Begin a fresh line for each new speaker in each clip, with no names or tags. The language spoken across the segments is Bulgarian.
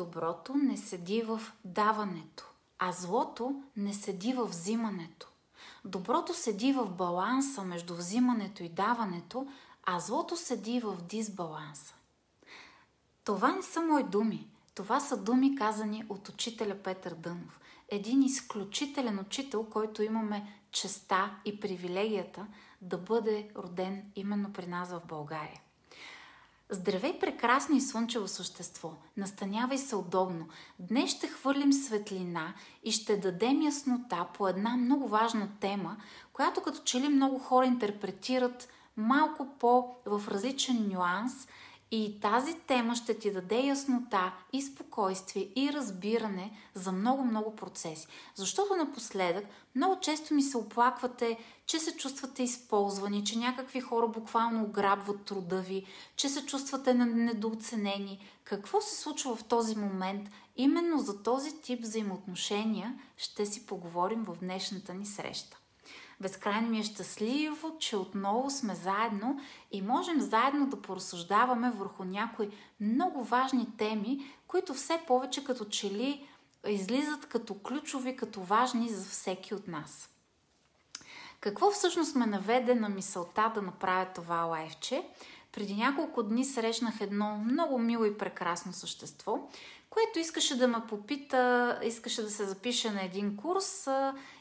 Доброто не седи в даването, а злото не седи в взимането. Доброто седи в баланса между взимането и даването, а злото седи в дисбаланса. Това не са мои думи. Това са думи казани от учителя Петър Дънов. Един изключителен учител, който имаме честа и привилегията да бъде роден именно при нас в България. Здравей, прекрасно и слънчево същество! Настанявай се удобно. Днес ще хвърлим светлина и ще дадем яснота по една много важна тема, която като че ли много хора интерпретират малко по в различен нюанс – и тази тема ще ти даде яснота и спокойствие и разбиране за много-много процеси. Защото напоследък много често ми се оплаквате, че се чувствате използвани, че някакви хора буквално ограбват труда ви, че се чувствате недооценени. Какво се случва в този момент? Именно за този тип взаимоотношения ще си поговорим в днешната ни среща. Безкрайно ми е щастливо, че отново сме заедно и можем заедно да поразсъждаваме върху някои много важни теми, които все повече като че ли излизат като ключови, като важни за всеки от нас. Какво всъщност ме наведе на мисълта да направя това лайфче? Преди няколко дни срещнах едно много мило и прекрасно същество, което искаше да ме попита, искаше да се запише на един курс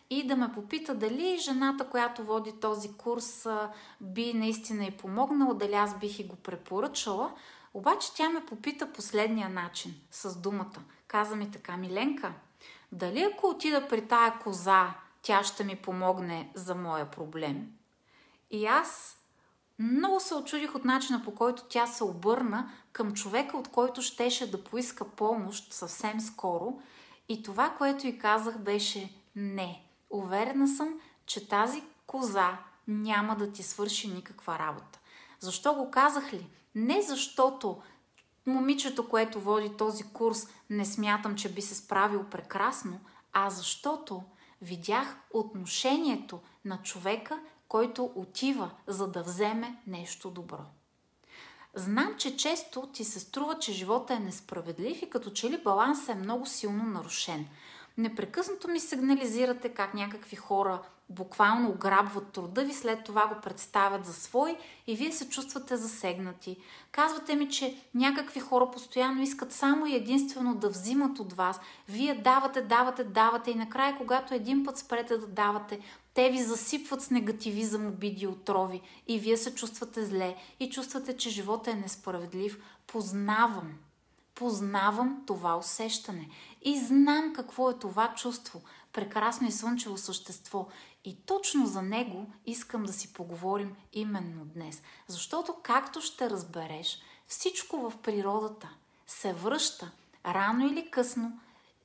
и да ме попита дали жената, която води този курс, би наистина и помогнала, дали аз бих и го препоръчала. Обаче тя ме попита последния начин, с думата. Каза ми така, Миленка, дали ако отида при тая коза, тя ще ми помогне за моя проблем? И аз много се очудих от начина по който тя се обърна към човека, от който щеше да поиска помощ съвсем скоро. И това, което й казах, беше не. Уверена съм, че тази коза няма да ти свърши никаква работа. Защо го казах ли? Не защото момичето, което води този курс, не смятам, че би се справил прекрасно, а защото видях отношението на човека, който отива, за да вземе нещо добро. Знам, че често ти се струва, че живота е несправедлив и като че ли балансът е много силно нарушен – непрекъснато ми сигнализирате как някакви хора буквално ограбват труда ви, след това го представят за свой и вие се чувствате засегнати. Казвате ми, че някакви хора постоянно искат само и единствено да взимат от вас. Вие давате, давате, давате и накрая, когато един път спрете да давате, те ви засипват с негативизъм, обиди, отрови и вие се чувствате зле и чувствате, че живота е несправедлив. Познавам познавам това усещане и знам какво е това чувство, прекрасно и слънчево същество. И точно за него искам да си поговорим именно днес. Защото, както ще разбереш, всичко в природата се връща рано или късно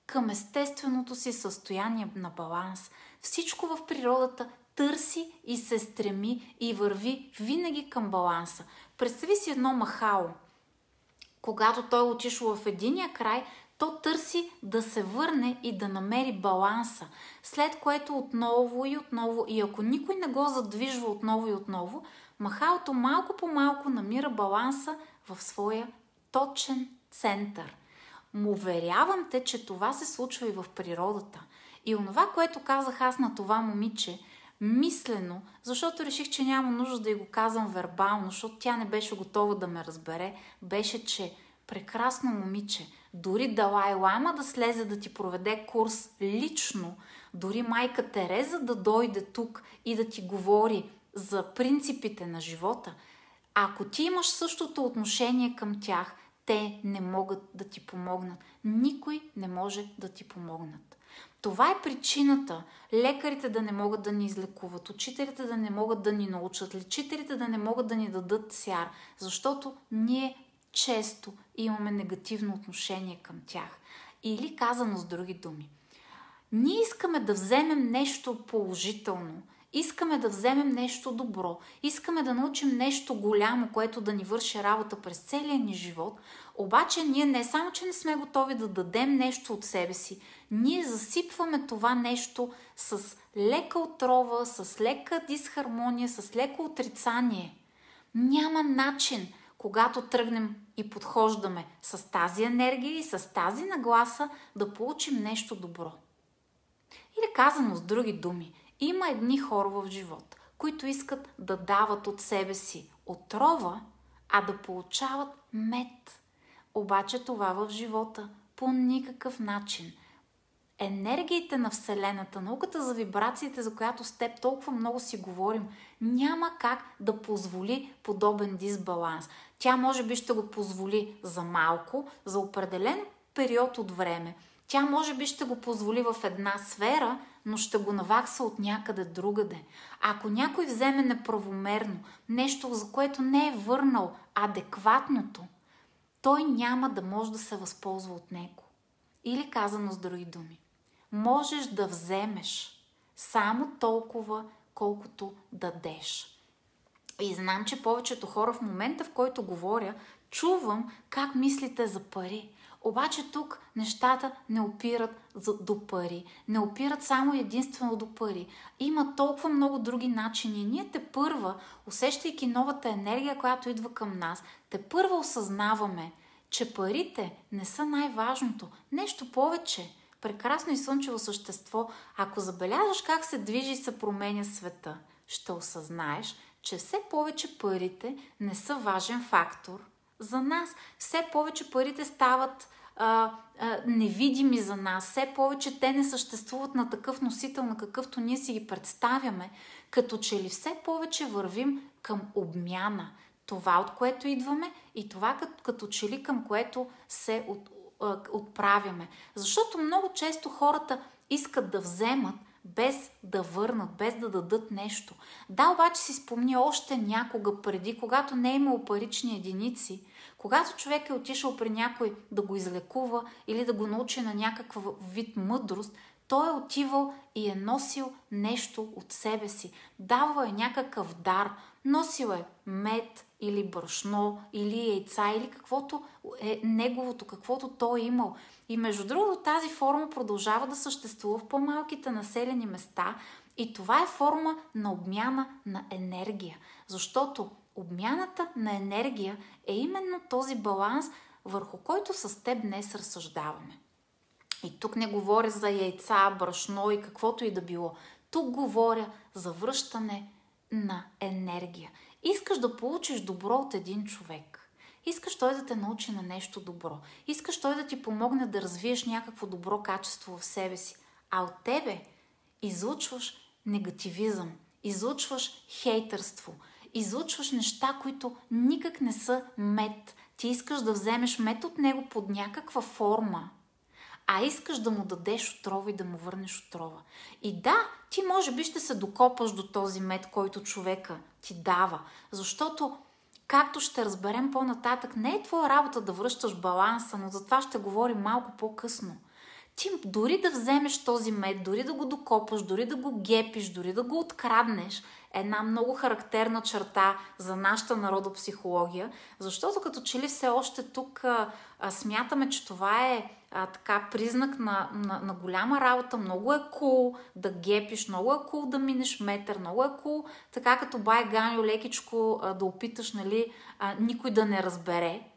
към естественото си състояние на баланс. Всичко в природата търси и се стреми и върви винаги към баланса. Представи си едно махало – когато той е отишло в единия край, то търси да се върне и да намери баланса, след което отново и отново, и ако никой не го задвижва отново и отново, махалото малко по малко намира баланса в своя точен център. Му уверявам те, че това се случва и в природата. И онова, което казах аз на това момиче, мислено, защото реших, че няма нужда да й го казвам вербално, защото тя не беше готова да ме разбере, беше, че прекрасно момиче, дори Далай Лама да слезе да ти проведе курс лично, дори майка Тереза да дойде тук и да ти говори за принципите на живота, ако ти имаш същото отношение към тях, те не могат да ти помогнат. Никой не може да ти помогнат. Това е причината лекарите да не могат да ни излекуват, учителите да не могат да ни научат, лечителите да не могат да ни дадат сяр, защото ние често имаме негативно отношение към тях. Или казано с други думи. Ние искаме да вземем нещо положително, искаме да вземем нещо добро, искаме да научим нещо голямо, което да ни върши работа през целия ни живот, обаче ние не само, че не сме готови да дадем нещо от себе си, ние засипваме това нещо с лека отрова, с лека дисхармония, с леко отрицание. Няма начин – когато тръгнем и подхождаме с тази енергия и с тази нагласа да получим нещо добро. Или казано с други думи, има едни хора в живота, които искат да дават от себе си отрова, а да получават мед. Обаче това в живота по никакъв начин. Енергиите на Вселената, науката за вибрациите, за която с теб толкова много си говорим, няма как да позволи подобен дисбаланс. Тя може би ще го позволи за малко, за определен период от време. Тя може би ще го позволи в една сфера, но ще го навакса от някъде другаде. Ако някой вземе неправомерно нещо, за което не е върнал адекватното, той няма да може да се възползва от него. Или казано с други думи, можеш да вземеш само толкова, колкото дадеш. И знам, че повечето хора в момента, в който говоря, чувам как мислите за пари. Обаче тук нещата не опират до пари. Не опират само единствено до пари. Има толкова много други начини. Ние те първа, усещайки новата енергия, която идва към нас, те първа осъзнаваме, че парите не са най-важното. Нещо повече. Прекрасно и слънчево същество. Ако забелязваш как се движи и се променя света, ще осъзнаеш, че все повече парите не са важен фактор за нас. Все повече парите стават а, а, невидими за нас. Все повече те не съществуват на такъв носител, на какъвто ние си ги представяме. Като че ли все повече вървим към обмяна. Това, от което идваме и това като, като че ли към което се от, а, отправяме. Защото много често хората искат да вземат, без да върнат, без да дадат нещо. Да, обаче си спомни още някога преди, когато не е имало парични единици, когато човек е отишъл при някой да го излекува или да го научи на някакъв вид мъдрост, той е отивал и е носил нещо от себе си. Давал е някакъв дар. Носил е мед или брашно, или яйца, или каквото е неговото, каквото той е имал. И между другото, тази форма продължава да съществува в по-малките населени места и това е форма на обмяна на енергия. Защото обмяната на енергия е именно този баланс, върху който с теб днес разсъждаваме. И тук не говоря за яйца, брашно и каквото и да било. Тук говоря за връщане на енергия. Искаш да получиш добро от един човек. Искаш той да те научи на нещо добро. Искаш той да ти помогне да развиеш някакво добро качество в себе си. А от тебе излучваш негативизъм, излучваш хейтърство, излучваш неща, които никак не са мед. Ти искаш да вземеш мед от него под някаква форма, а искаш да му дадеш отрова и да му върнеш отрова. И да, ти може би ще се докопаш до този мед, който човека ти дава, защото както ще разберем по-нататък, не е твоя работа да връщаш баланса, но за това ще говорим малко по-късно. Ти дори да вземеш този мед, дори да го докопаш, дори да го гепиш, дори да го откраднеш, една много характерна черта за нашата народопсихология, защото като че ли все още тук а, а, смятаме, че това е а, така признак на, на, на голяма работа, много е кул cool да гепиш, много е кул cool да минеш метър, много е кул cool, така като бай Ганю лекичко а, да опиташ, нали, а, никой да не разбере.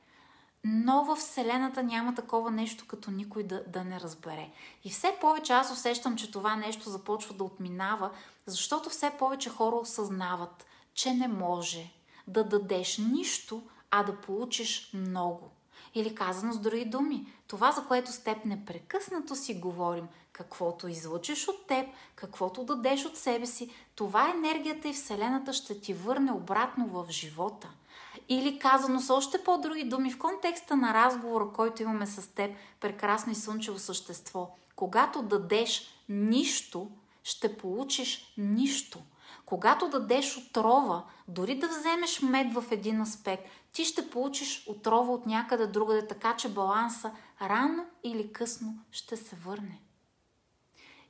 Но в Вселената няма такова нещо, като никой да, да не разбере. И все повече аз усещам, че това нещо започва да отминава, защото все повече хора осъзнават, че не може да дадеш нищо, а да получиш много. Или казано с други думи, това, за което с теб непрекъснато си говорим, каквото излъчиш от теб, каквото дадеш от себе си, това енергията и Вселената ще ти върне обратно в живота. Или казано с още по-други думи, в контекста на разговора, който имаме с теб, прекрасно и слънчево същество, когато дадеш нищо, ще получиш нищо. Когато дадеш отрова, дори да вземеш мед в един аспект, ти ще получиш отрова от някъде другаде, така че баланса рано или късно ще се върне.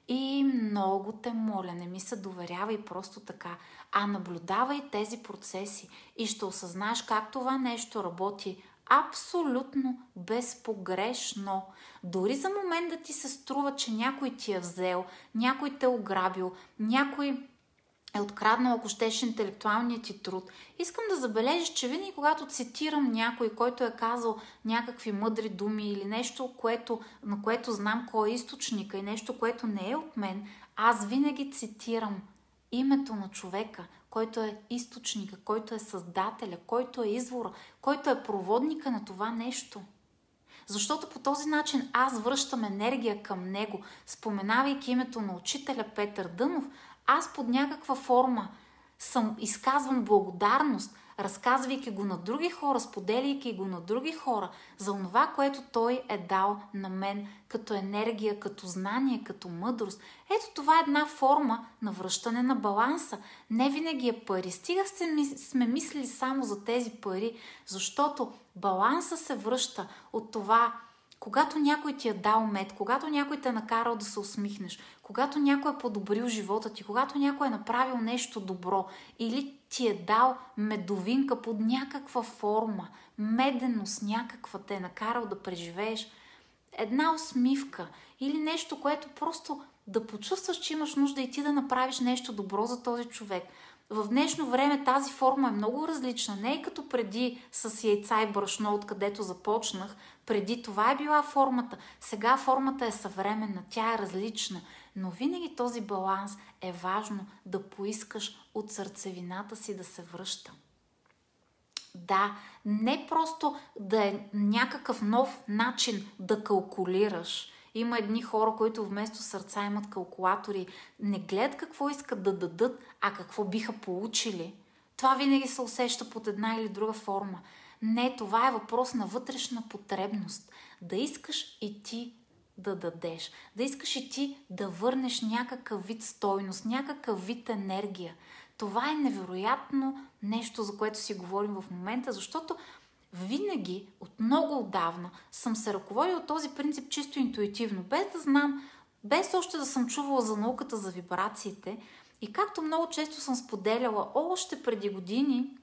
И много те моля, не ми се доверявай просто така, а наблюдавай тези процеси и ще осъзнаеш как това нещо работи абсолютно безпогрешно. Дори за момент да ти се струва, че някой ти е взел, някой те е ограбил, някой е откраднал, ако щеш, интелектуалният ти труд. Искам да забележиш, че винаги когато цитирам някой, който е казал някакви мъдри думи или нещо, което, на което знам кой е източника и нещо, което не е от мен, аз винаги цитирам името на човека, който е източника, който е създателя, който е извора, който е проводника на това нещо. Защото по този начин аз връщам енергия към него, споменавайки името на учителя Петър Дънов, аз под някаква форма съм изказвам благодарност, разказвайки го на други хора, споделяйки го на други хора за това, което той е дал на мен като енергия, като знание, като мъдрост. Ето това е една форма на връщане на баланса. Не винаги е пари. Стига сме мислили само за тези пари, защото баланса се връща от това когато някой ти е дал мед, когато някой те е накарал да се усмихнеш, когато някой е подобрил живота ти, когато някой е направил нещо добро или ти е дал медовинка под някаква форма, меденост някаква те е накарал да преживееш, една усмивка или нещо, което просто да почувстваш, че имаш нужда и ти да направиш нещо добро за този човек – в днешно време тази форма е много различна. Не е като преди с яйца и брашно, откъдето започнах. Преди това е била формата. Сега формата е съвременна, тя е различна. Но винаги този баланс е важно да поискаш от сърцевината си да се връща. Да, не просто да е някакъв нов начин да калкулираш – има едни хора, които вместо сърца имат калкулатори, не гледат какво искат да дадат, а какво биха получили. Това винаги се усеща под една или друга форма. Не, това е въпрос на вътрешна потребност. Да искаш и ти да дадеш. Да искаш и ти да върнеш някакъв вид стойност, някакъв вид енергия. Това е невероятно нещо, за което си говорим в момента, защото винаги, от много отдавна, съм се ръководила от този принцип чисто интуитивно, без да знам, без още да съм чувала за науката за вибрациите. И както много често съм споделяла още преди години,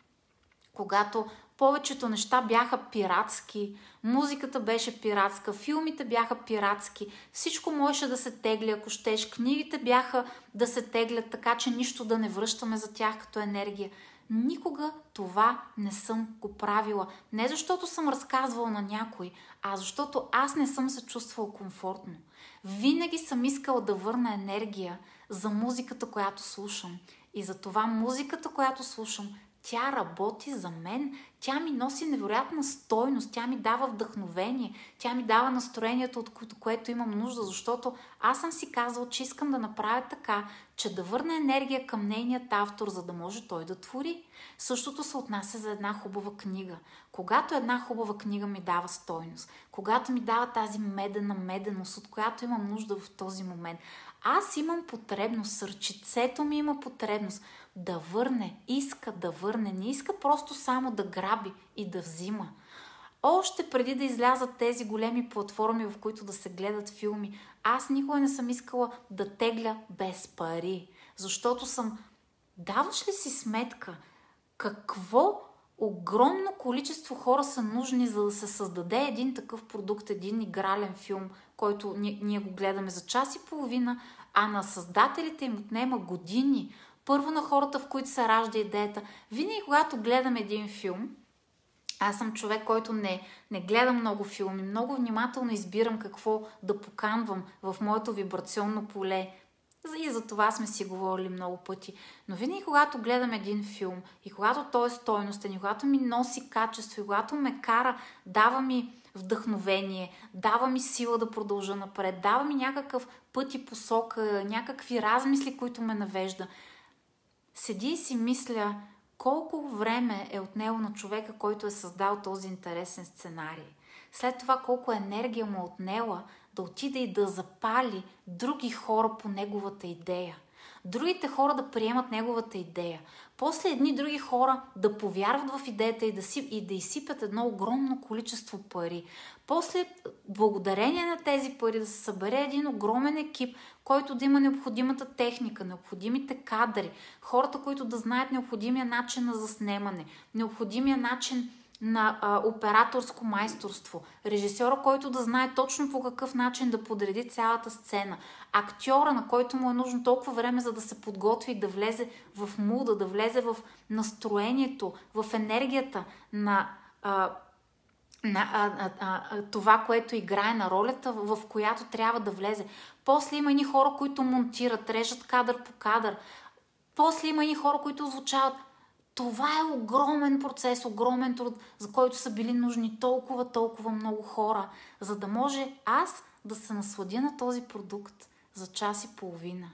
когато повечето неща бяха пиратски, музиката беше пиратска, филмите бяха пиратски, всичко можеше да се тегли, ако щеш, книгите бяха да се теглят, така че нищо да не връщаме за тях като енергия. Никога това не съм го правила. Не защото съм разказвала на някой, а защото аз не съм се чувствала комфортно. Винаги съм искала да върна енергия за музиката, която слушам. И за това музиката, която слушам, тя работи за мен, тя ми носи невероятна стойност, тя ми дава вдъхновение, тя ми дава настроението, от което, имам нужда, защото аз съм си казал, че искам да направя така, че да върна енергия към нейният автор, за да може той да твори. Същото се отнася за една хубава книга. Когато една хубава книга ми дава стойност, когато ми дава тази медена меденост, от която имам нужда в този момент, аз имам потребност, сърчицето ми има потребност да върне, иска да върне, не иска просто само да граби и да взима. Още преди да излязат тези големи платформи, в които да се гледат филми, аз никога не съм искала да тегля без пари. Защото съм... Даваш ли си сметка какво огромно количество хора са нужни, за да се създаде един такъв продукт, един игрален филм, който ние, ние го гледаме за час и половина, а на създателите им отнема години. Първо на хората, в които се ражда идеята. Винаги, когато гледам един филм, аз съм човек, който не, не гледа много филми, много внимателно избирам какво да поканвам в моето вибрационно поле. И за това сме си говорили много пъти. Но винаги, когато гледам един филм и когато той е стойностен, и когато ми носи качество, и когато ме кара, дава ми вдъхновение, дава ми сила да продължа напред, дава ми някакъв път и посока, някакви размисли, които ме навежда. Седи и си мисля, колко време е отнело на човека, който е създал този интересен сценарий. След това колко енергия му е отнела да отиде и да запали други хора по неговата идея. Другите хора да приемат неговата идея. После едни други хора да повярват в идеята и да, си, и да изсипят едно огромно количество пари. После, благодарение на тези пари, да се събере един огромен екип, който да има необходимата техника, необходимите кадри, хората, които да знаят необходимия начин на заснемане, необходимия начин на а, операторско майсторство, режисьора, който да знае точно по какъв начин да подреди цялата сцена, актьора, на който му е нужно толкова време, за да се подготви и да влезе в муда, да влезе в настроението, в енергията на а, на а, а, а, това, което играе на ролята, в която трябва да влезе. После има и хора, които монтират, режат кадър по кадър. После има и хора, които озвучават. Това е огромен процес, огромен труд, за който са били нужни толкова, толкова много хора, за да може аз да се насладя на този продукт за час и половина.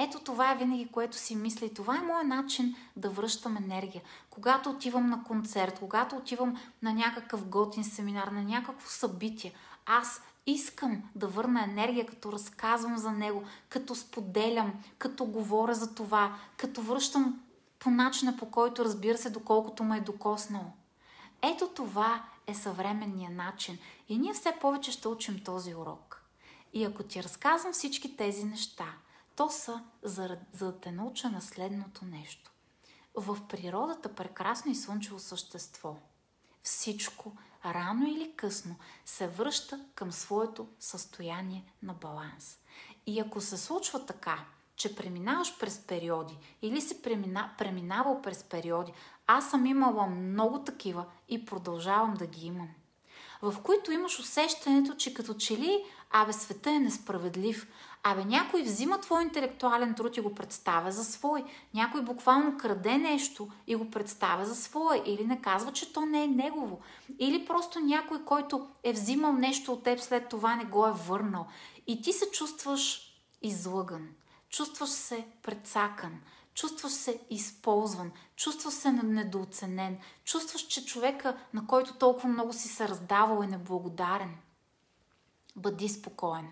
Ето това е винаги, което си мисля и това е моят начин да връщам енергия. Когато отивам на концерт, когато отивам на някакъв готин семинар, на някакво събитие, аз искам да върна енергия, като разказвам за него, като споделям, като говоря за това, като връщам по начина по който разбира се, доколкото ме е докоснало. Ето това е съвременният начин и ние все повече ще учим този урок. И ако ти разказвам всички тези неща, то са за, за да те науча на следното нещо. В природата прекрасно и слънчево същество. Всичко, рано или късно, се връща към своето състояние на баланс. И ако се случва така, че преминаваш през периоди или си премина, преминавал през периоди, аз съм имала много такива и продължавам да ги имам, в които имаш усещането, че като че ли, абе, света е несправедлив, Абе, някой взима твой интелектуален труд и го представя за свой. Някой буквално краде нещо и го представя за свое. Или не казва, че то не е негово. Или просто някой, който е взимал нещо от теб, след това не го е върнал. И ти се чувстваш излъган. Чувстваш се предсакан. Чувстваш се използван. Чувстваш се недооценен. Чувстваш, че човека, на който толкова много си се раздавал, е неблагодарен. Бъди спокоен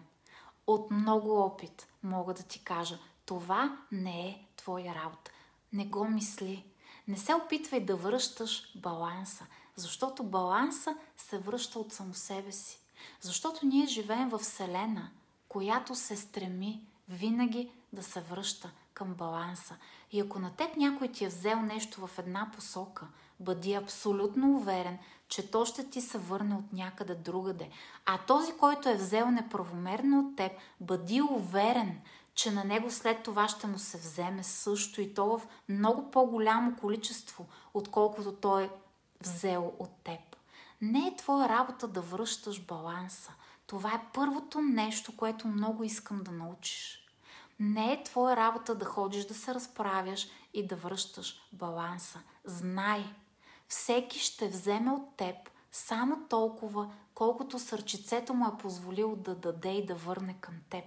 от много опит мога да ти кажа, това не е твоя работа. Не го мисли. Не се опитвай да връщаш баланса, защото баланса се връща от само себе си. Защото ние живеем в Вселена, която се стреми винаги да се връща към баланса. И ако на теб някой ти е взел нещо в една посока, бъди абсолютно уверен, че то ще ти се върне от някъде другаде. А този, който е взел неправомерно от теб, бъди уверен, че на него след това ще му се вземе също и то в много по-голямо количество, отколкото той е взел от теб. Не е твоя работа да връщаш баланса. Това е първото нещо, което много искам да научиш. Не е твоя работа да ходиш да се разправяш и да връщаш баланса. Знай, всеки ще вземе от теб само толкова, колкото сърчицето му е позволило да даде и да върне към теб.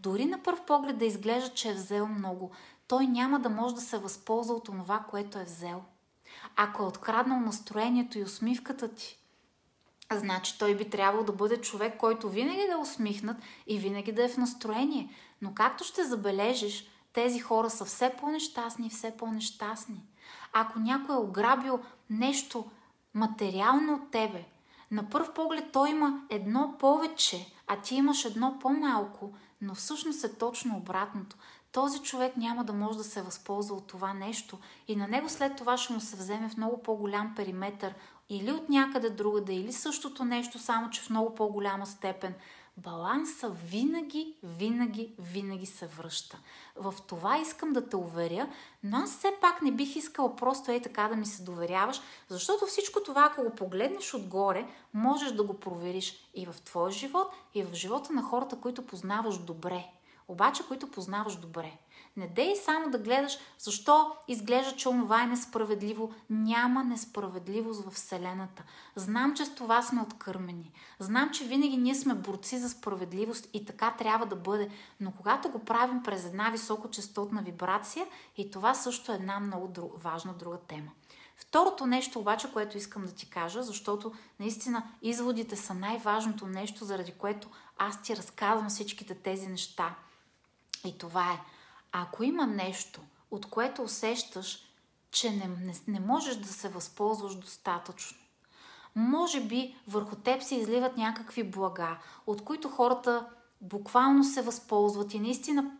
Дори на първ поглед да изглежда, че е взел много, той няма да може да се възползва от това, което е взел. Ако е откраднал настроението и усмивката ти, значи той би трябвало да бъде човек, който винаги да е усмихнат и винаги да е в настроение. Но както ще забележиш, тези хора са все по-нещастни и все по-нещастни. Ако някой е ограбил нещо материално от тебе, на първ поглед той има едно повече, а ти имаш едно по-малко, но всъщност е точно обратното. Този човек няма да може да се възползва от това нещо и на него след това ще му се вземе в много по-голям периметър или от някъде другаде, или същото нещо, само че в много по-голяма степен – баланса винаги, винаги, винаги се връща. В това искам да те уверя, но аз все пак не бих искала просто е така да ми се доверяваш, защото всичко това, ако го погледнеш отгоре, можеш да го провериш и в твоя живот, и в живота на хората, които познаваш добре. Обаче, които познаваш добре. Не дей само да гледаш защо изглежда, че онова е несправедливо. Няма несправедливост в Вселената. Знам, че с това сме откърмени. Знам, че винаги ние сме борци за справедливост и така трябва да бъде. Но когато го правим през една високочастотна вибрация, и това също е една много друг, важна друга тема. Второто нещо обаче, което искам да ти кажа, защото наистина изводите са най-важното нещо, заради което аз ти разказвам всичките тези неща. И това е – ако има нещо, от което усещаш, че не, не, не можеш да се възползваш достатъчно, може би върху теб се изливат някакви блага, от които хората буквално се възползват и наистина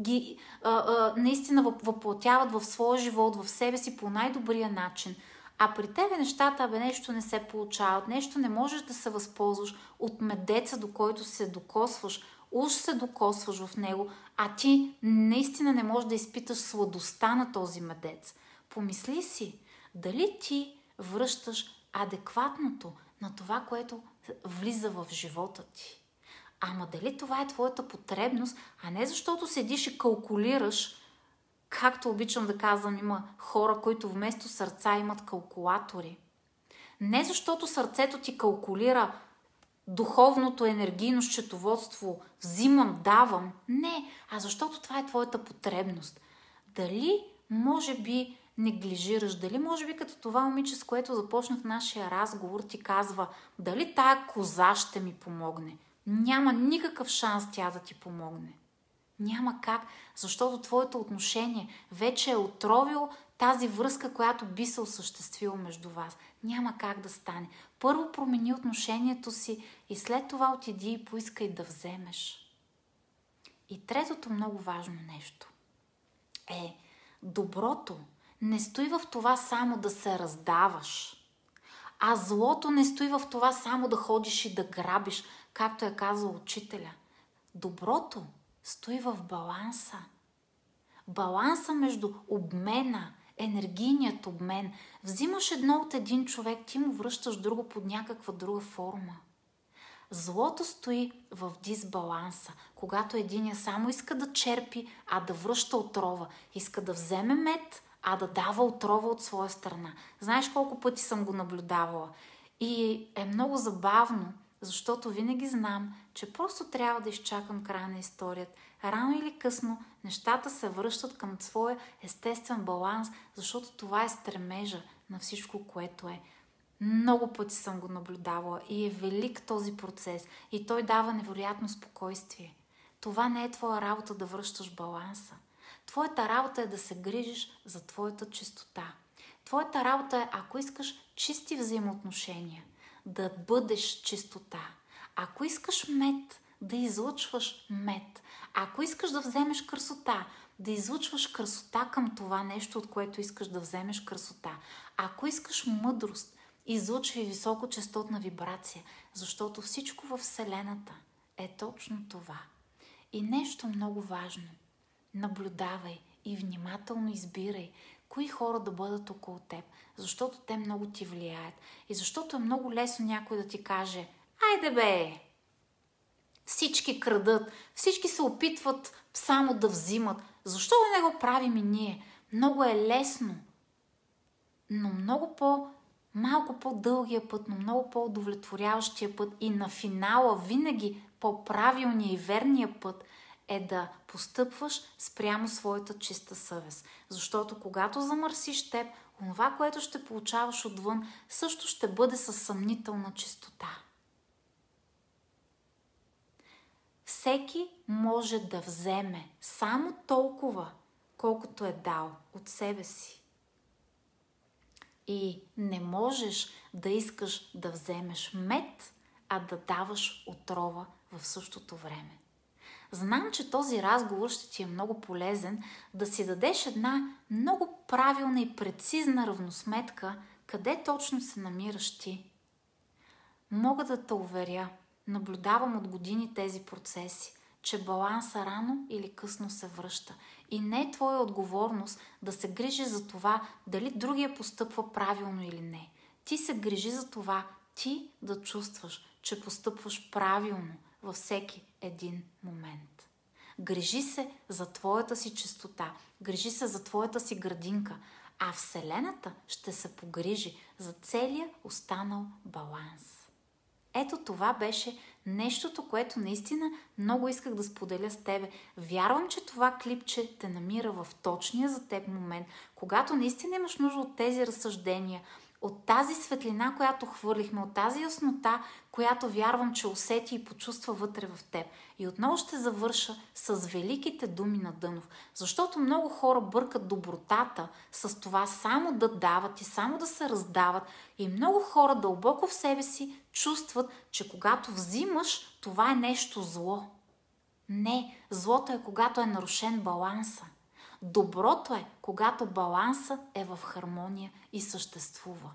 ги а, а, наистина въплотяват в своя живот, в себе си по най-добрия начин. А при тебе нещата, бе, нещо не се получават, нещо не можеш да се възползваш от медеца, до който се докосваш, уж се докосваш в него, а ти наистина не можеш да изпиташ сладостта на този медец. Помисли си, дали ти връщаш адекватното на това, което влиза в живота ти. Ама дали това е твоята потребност, а не защото седиш и калкулираш, както обичам да казвам, има хора, които вместо сърца имат калкулатори. Не защото сърцето ти калкулира духовното енергийно счетоводство, взимам, давам. Не, а защото това е твоята потребност. Дали, може би, неглижираш, дали може би като това момиче, с което започнах нашия разговор, ти казва, дали тая коза ще ми помогне. Няма никакъв шанс тя да ти помогне. Няма как, защото твоето отношение вече е отровило тази връзка, която би се осъществила между вас. Няма как да стане. Първо промени отношението си и след това отиди и поискай да вземеш. И третото много важно нещо е доброто не стои в това само да се раздаваш, а злото не стои в това само да ходиш и да грабиш, както е казал учителя. Доброто стои в баланса. Баланса между обмена, енергийният обмен. Взимаш едно от един човек, ти му връщаш друго под някаква друга форма. Злото стои в дисбаланса, когато единия само иска да черпи, а да връща отрова. Иска да вземе мед, а да дава отрова от своя страна. Знаеш колко пъти съм го наблюдавала. И е много забавно, защото винаги знам, че просто трябва да изчакам края на историята. Рано или късно нещата се връщат към своя естествен баланс, защото това е стремежа на всичко, което е. Много пъти съм го наблюдавала и е велик този процес и той дава невероятно спокойствие. Това не е твоя работа да връщаш баланса. Твоята работа е да се грижиш за твоята чистота. Твоята работа е, ако искаш чисти взаимоотношения, да бъдеш чистота. Ако искаш мед, да излъчваш мед. Ако искаш да вземеш красота, да излъчваш красота към това нещо, от което искаш да вземеш красота. Ако искаш мъдрост, излъчвай високочастотна вибрация, защото всичко във Вселената е точно това. И нещо много важно. Наблюдавай и внимателно избирай кои хора да бъдат около теб, защото те много ти влияят. И защото е много лесно някой да ти каже Айде бе! Всички крадат, всички се опитват само да взимат. Защо да не го правим и ние? Много е лесно. Но много по малко по-дългия път, но много по-удовлетворяващия път и на финала винаги по-правилния и верния път е да постъпваш спрямо своята чиста съвест. Защото когато замърсиш теб, това, което ще получаваш отвън, също ще бъде със съмнителна чистота. Всеки може да вземе само толкова, колкото е дал от себе си. И не можеш да искаш да вземеш мед, а да даваш отрова в същото време. Знам, че този разговор ще ти е много полезен да си дадеш една много правилна и прецизна равносметка къде точно се намираш ти. Мога да те уверя, наблюдавам от години тези процеси, че баланса рано или късно се връща. И не е твоя отговорност да се грижи за това дали другия постъпва правилно или не. Ти се грижи за това ти да чувстваш, че постъпваш правилно във всеки един момент. Грижи се за твоята си чистота, грижи се за твоята си градинка, а Вселената ще се погрижи за целия останал баланс. Ето това беше нещото, което наистина много исках да споделя с тебе. Вярвам, че това клипче те намира в точния за теб момент, когато наистина имаш нужда от тези разсъждения – от тази светлина, която хвърлихме, от тази яснота, която вярвам, че усети и почувства вътре в теб. И отново ще завърша с великите думи на Дънов, защото много хора бъркат добротата с това само да дават и само да се раздават и много хора дълбоко в себе си чувстват, че когато взимаш, това е нещо зло. Не, злото е когато е нарушен баланса. Доброто е, когато баланса е в хармония и съществува.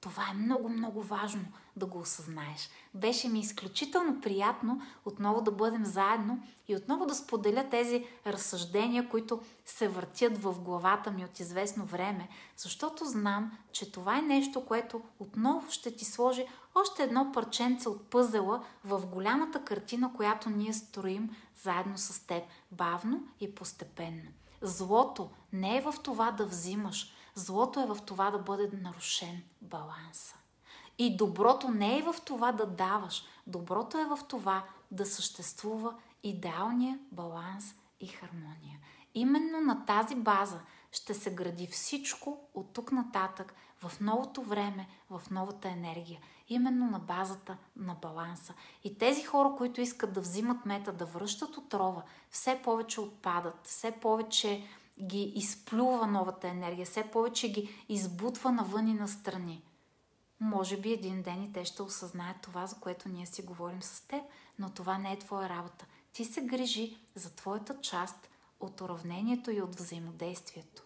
Това е много, много важно да го осъзнаеш. Беше ми изключително приятно отново да бъдем заедно и отново да споделя тези разсъждения, които се въртят в главата ми от известно време, защото знам, че това е нещо, което отново ще ти сложи още едно парченце от пъзела в голямата картина, която ние строим заедно с теб, бавно и постепенно. Злото не е в това да взимаш, Злото е в това да бъде нарушен баланса. И доброто не е в това да даваш. Доброто е в това да съществува идеалния баланс и хармония. Именно на тази база ще се гради всичко от тук нататък в новото време, в новата енергия. Именно на базата на баланса. И тези хора, които искат да взимат мета, да връщат отрова, все повече отпадат, все повече ги изплюва новата енергия, все повече ги избутва навън и настрани. Може би един ден и те ще осъзнаят това, за което ние си говорим с теб, но това не е твоя работа. Ти се грижи за твоята част от уравнението и от взаимодействието.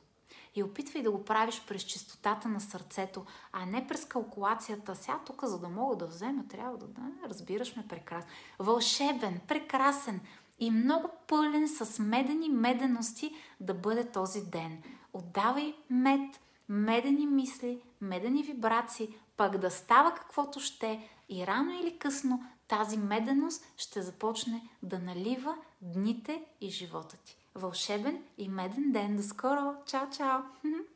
И опитвай да го правиш през чистотата на сърцето, а не през калкулацията. Сега тук, за да мога да взема, трябва да... да разбираш ме прекрасно. Вълшебен, прекрасен, и много пълен с медени медености да бъде този ден. Отдавай мед, медени мисли, медени вибрации, пък да става каквото ще и рано или късно тази меденост ще започне да налива дните и живота ти. Вълшебен и меден ден. До скоро! Чао, чао!